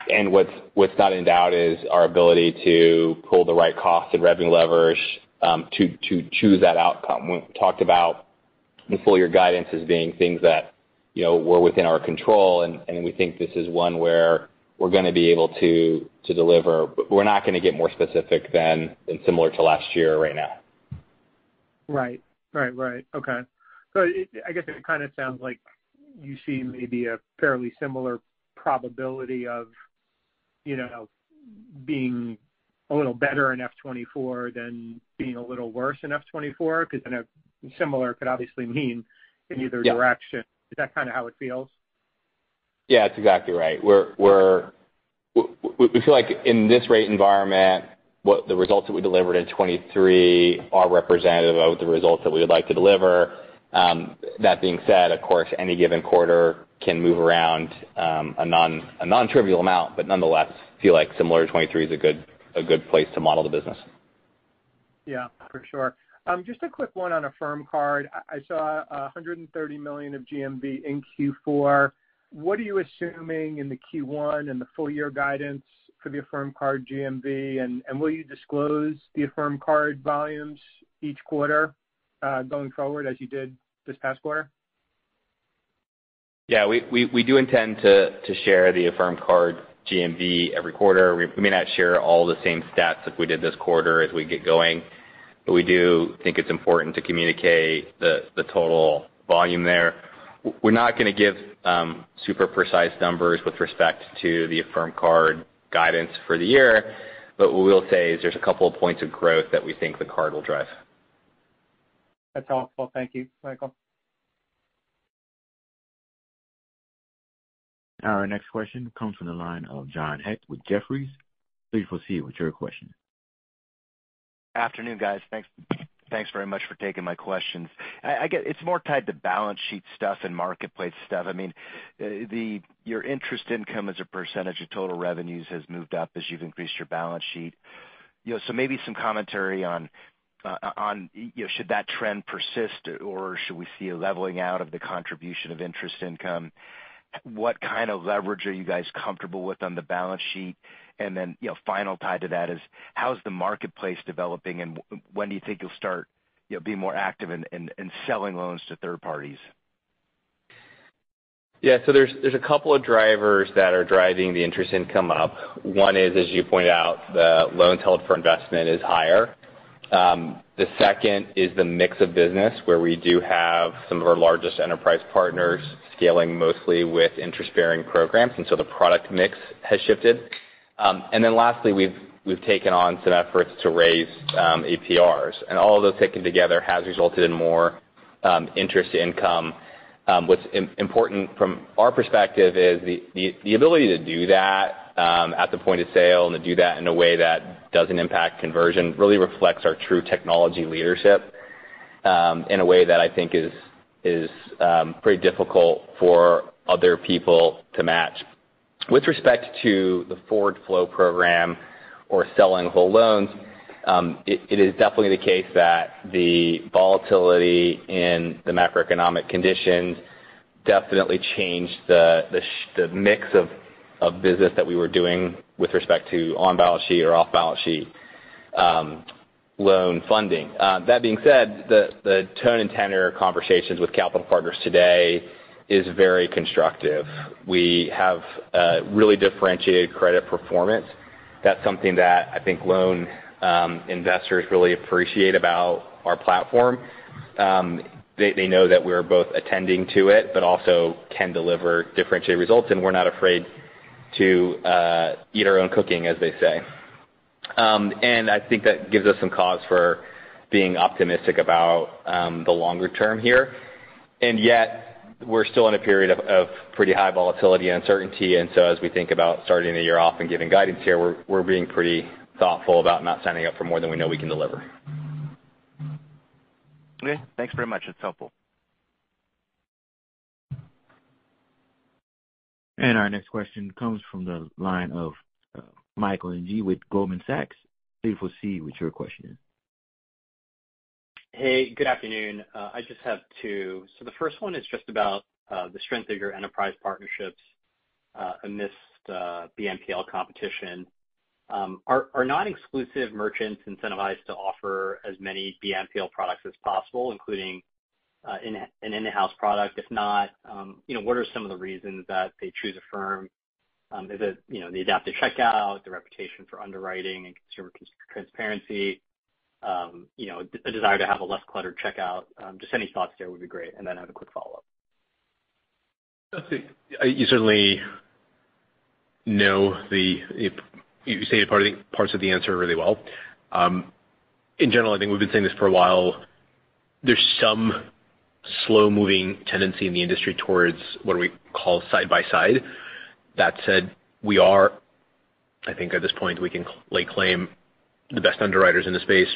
And what's what's not in doubt is our ability to pull the right cost and revenue leverage um, to to choose that outcome. We talked about the full year guidance as being things that, you know, were within our control, and we think this is one where we're gonna be able to deliver. We're not gonna get more specific than similar to last year right now. Right. Right, right. Okay. So I guess it kind of sounds like you see maybe a fairly similar probability of, you know, being a little better in FY 2024 than being a little worse in FY 2024, 'cause then a similar could obviously mean in either direction. Yeah. Is that kinda how it feels? Yeah, that's exactly right. We're we feel like in this rate environment, what the results that we delivered in 2023 are representative of the results that we would like to deliver. Um, that being said, of course, any given quarter can move around um, a non-trivial amount, but nonetheless feel like similar to 2023 is a good a good place to model the business. Yeah, for sure. Um, just a quick one on Affirm Card. I saw 130 million of GMV in Q4. What are you assuming in the Q1 and the full year guidance for the Affirm Card GMV? And will you disclose the Affirm Card volumes each quarter uh, going forward as you did this past quarter? Yeah. We do intend to to share the Affirm Card GMV every quarter. We may not share all the same stats like we did this quarter as we get going, but we do think it's important to communicate the the total volume there. We're not gonna give um, super precise numbers with respect to the Affirm Card guidance for the year, but what we'll say is there's a couple of points of growth that we think the card will drive. That's helpful. Thank you, Michael. Our next question comes from the line of John Hecht with Jefferies. Please proceed with your question. Afternoon, guys. Thanks very much for taking my questions. I get it's more tied to balance sheet stuff and marketplace stuff. I mean, uh, the your interest income as a percentage of total revenues has moved up as you've increased your balance sheet. You know, so maybe some commentary on uh, uh, on, you know, should that trend persist, or should we see a leveling out of the contribution of interest income? What kind of leverage are you guys comfortable with on the balance sheet? And then, you know, final tied to that is how's the marketplace developing, and when do you think you'll start, you know, being more active in selling loans to third parties? Yeah. So there's there's a couple of drivers that are driving the interest income up. One is, as you pointed out, the loans held for investment is higher. Um, the second is the mix of business, where we do have some of our largest enterprise partners scaling mostly with interest-bearing programs, and so the product mix has shifted. Um, lastly, we've we've taken on some efforts to raise um, APRs. And all of those taken together has resulted in more um, interest income. What's important from our perspective is the ability to do that at the point of sale and to do that in a way that doesn't impact conversion really reflects our true technology leadership in a way that I think is is um pretty difficult for other people to match. With respect to the forward flow program or selling whole loans, um, it is definitely the case that the volatility in the macroeconomic conditions definitely changed the mix of business that we were doing with respect to on-balance sheet or off-balance sheet um, loan funding. Uh, that being said, the tone and tenor of conversations with capital partners today is very constructive. We have really differentiated credit performance. That's something that I think loan um, investors really appreciate about our platform. Um, they know that we're both attending to it, but also can deliver differentiated results, and we're not afraid to uh, eat our own cooking, as they say. Um and I think that gives us some cause for being optimistic about um, the longer term here. And yet we're still in a period of pretty high volatility and uncertainty. And so as we think about starting the year off and giving guidance here, we're being pretty thoughtful about not signing up for more than we know we can deliver. Okay. Thanks very much. It's helpful. And our next question comes from the line of uh, Michael Ng with Goldman Sachs. Please proceed with your question. Hey, good afternoon. Uh, I just have two. The first one is just about uh, the strength of your enterprise partnerships uh, amidst BNPL competition. Um, are non-exclusive merchants incentivized to offer as many BNPL products as possible, including an in-house product? If not, um, you know, what are some of the reasons that they choose Affirm um, Is it, you know, the Adaptive Checkout, the reputation for underwriting and consumer transparency, Um, you know, a desire to have a less cluttered checkout? Um, just any thoughts there would be great. And then I have a quick follow-up. You certainly know the p you stated parts of the answer really well. Um, in general, I think we've been saying this for a while. There's some slow-moving tendency in the industry towards what we call side-by-side. That said, we are, I think at this point, we can lay claim the best underwriters in the space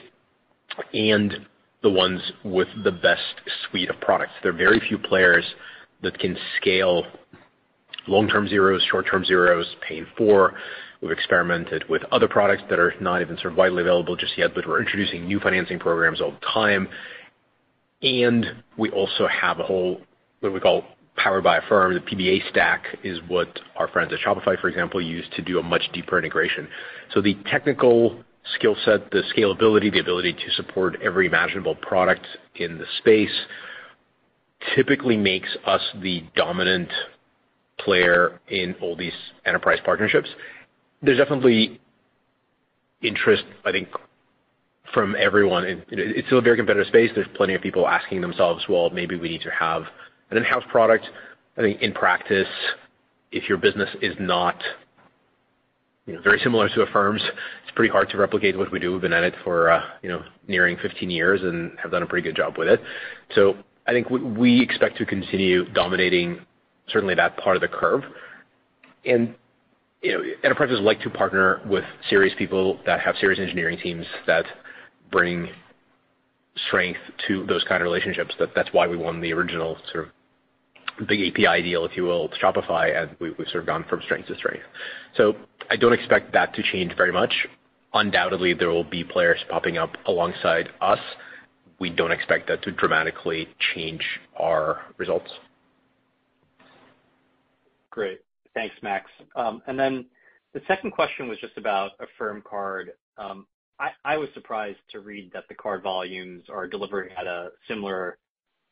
and the ones with the best suite of products. There are very few players that can scale long-term zeros, short-term zeros, Pay in 4. We've experimented with other products that are not even sort of widely available just yet, but we're introducing new financing programs all the time. And we also have a whole, what we call Powered by Affirm. The PBA stack is what our friends at Shopify, for example, use to do a much deeper integration. So the technical skill set, the scalability, the ability to support every imaginable product in the space typically makes us the dominant player in all these enterprise partnerships. There's definitely interest, I think, from everyone. It's still a very competitive space. There's plenty of people asking themselves, "Well, maybe we need to have an in-house product." I think in practice, if your business is not, very similar to Affirm's, it's pretty hard to replicate what we do. We've been at it for, uh, you know, nearing 15 years and have done a pretty good job with it. So I think we expect to continue dominating certainly that part of the curve. And you know, enterprises like to partner with serious people that have serious engineering teams that bring strength to those kind of relationships. That's why we won the original sort of big API deal, if you will, with Shopify, and we've sort of gone from strength to strength. I don't expect that to change very much. Undoubtedly, there will be players popping up alongside us. We don't expect that to dramatically change our results. Great. Thanks, Max. And then the second question was just about Affirm Card. I was surprised to read that the card volumes are delivering at a similar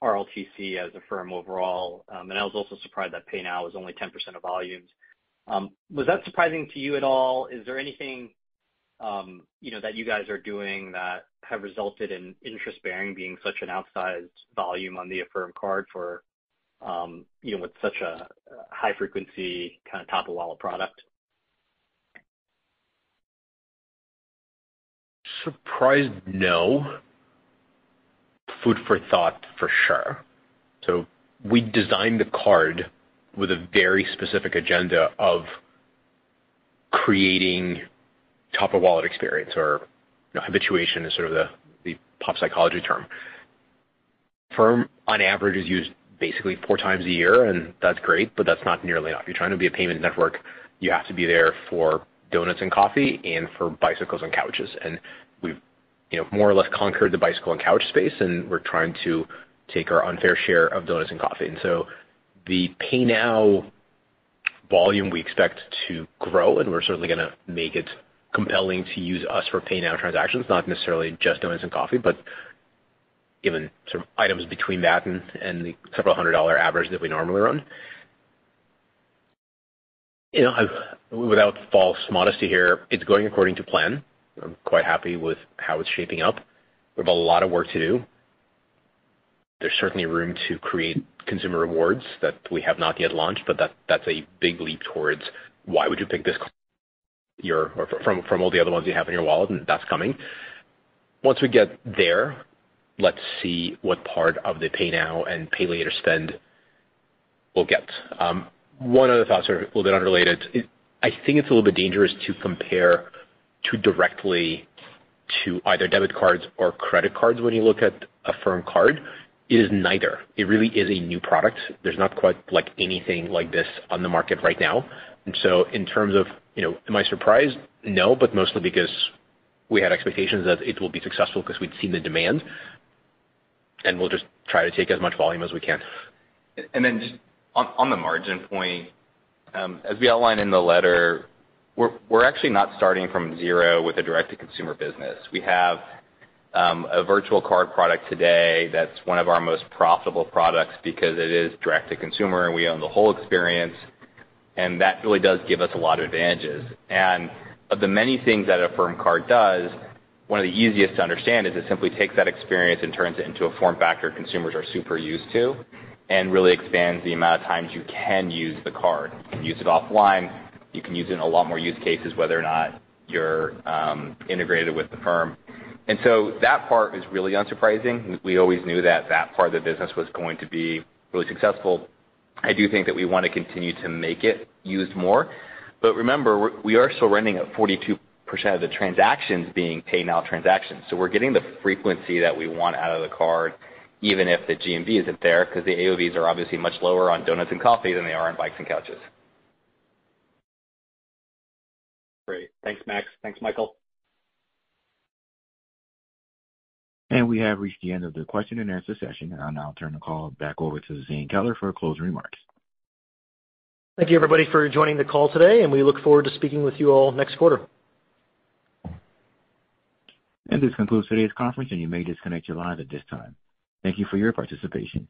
RLTC as Affirm overall. Um and I was also surprised that Pay Now is only 10% of volumes. Um, was that surprising to you at all? Is there anything, um, you know, that you guys are doing that have resulted in interest-bearing being such an outsized volume on the Affirm Card for, um, you know, with such a high frequency kind of top-of-wallet product? Surprised, no. Food for thought for sure. So we designed the card with a very specific agenda of creating top-of-wallet experience or, you know, habituation is sort of the pop psychology term. Affirm, on average, is used basically four times a year, and that's great, but that's not nearly enough. You're trying to be a payment network, you have to be there for donuts and coffee and for bicycles and couches. And we've, you know, more or less conquered the bicycle and couch space, and we're trying to take our unfair share of donuts and coffee. The Pay Now volume we expect to grow, and we're certainly gonna make it compelling to use us for Pay Now transactions, not necessarily just donuts and coffee, but even sort of items between that and the several hundred dollar average that we normally run. You know, without false modesty here, it's going according to plan. I'm quite happy with how it's shaping up. We have a lot of work to do. There's certainly room to create consumer rewards that we have not yet launched, but that's a big leap towards why would you pick this or from all the other ones you have in your wallet, and that's coming. Once we get there, let's see what part of the Pay Now and Pay Later spend we'll get. Um, one other thought, sort of a little bit unrelated. I think it's a little bit dangerous to compare too directly to either debit cards or credit cards when you look at Affirm Card. It is neither. It really is a new product. There's not quite like anything like this on the market right now. And so in terms of, you know, am I surprised? No, but mostly because we had expectations that it will be successful because we'd seen the demand, and we'll just try to take as much volume as we can. And then just on the margin point, um, as we outlined in the letter, we're we're actually not starting from zero with a direct-to-consumer business. We have Um, a virtual card product today that's one of our most profitable products because it is direct to consumer, and we own the whole experience. and that really does give us a lot of advantages. And of the many things that Affirm Card does, one of the easiest to understand is it simply takes that experience and turns it into a form factor consumers are super used to and really expands the amount of times you can use the card. You can use it offline. You can use it in a lot more use cases, whether or not you're um, integrated with the firm. That part is really unsurprising. We always knew that that part of the business was going to be really successful. I do think that we wanna continue to make it used more. But remember, we are still running at 42% of the transactions being Pay Now transactions. So we're getting the frequency that we want out of the card, even if the GMV isn't there, because the AOVs are obviously much lower on donuts and coffee than they are on bikes and couches. Great. Thanks, Max. Thanks, Michael. And we have reached the end of the question and answer session. I'll now turn the call back over to Zane Keller for closing remarks. Thank you, everybody, for joining the call today, and we look forward to speaking with you all next quarter. And this concludes today's conference, and you may disconnect your lines at this time. Thank you for your participation.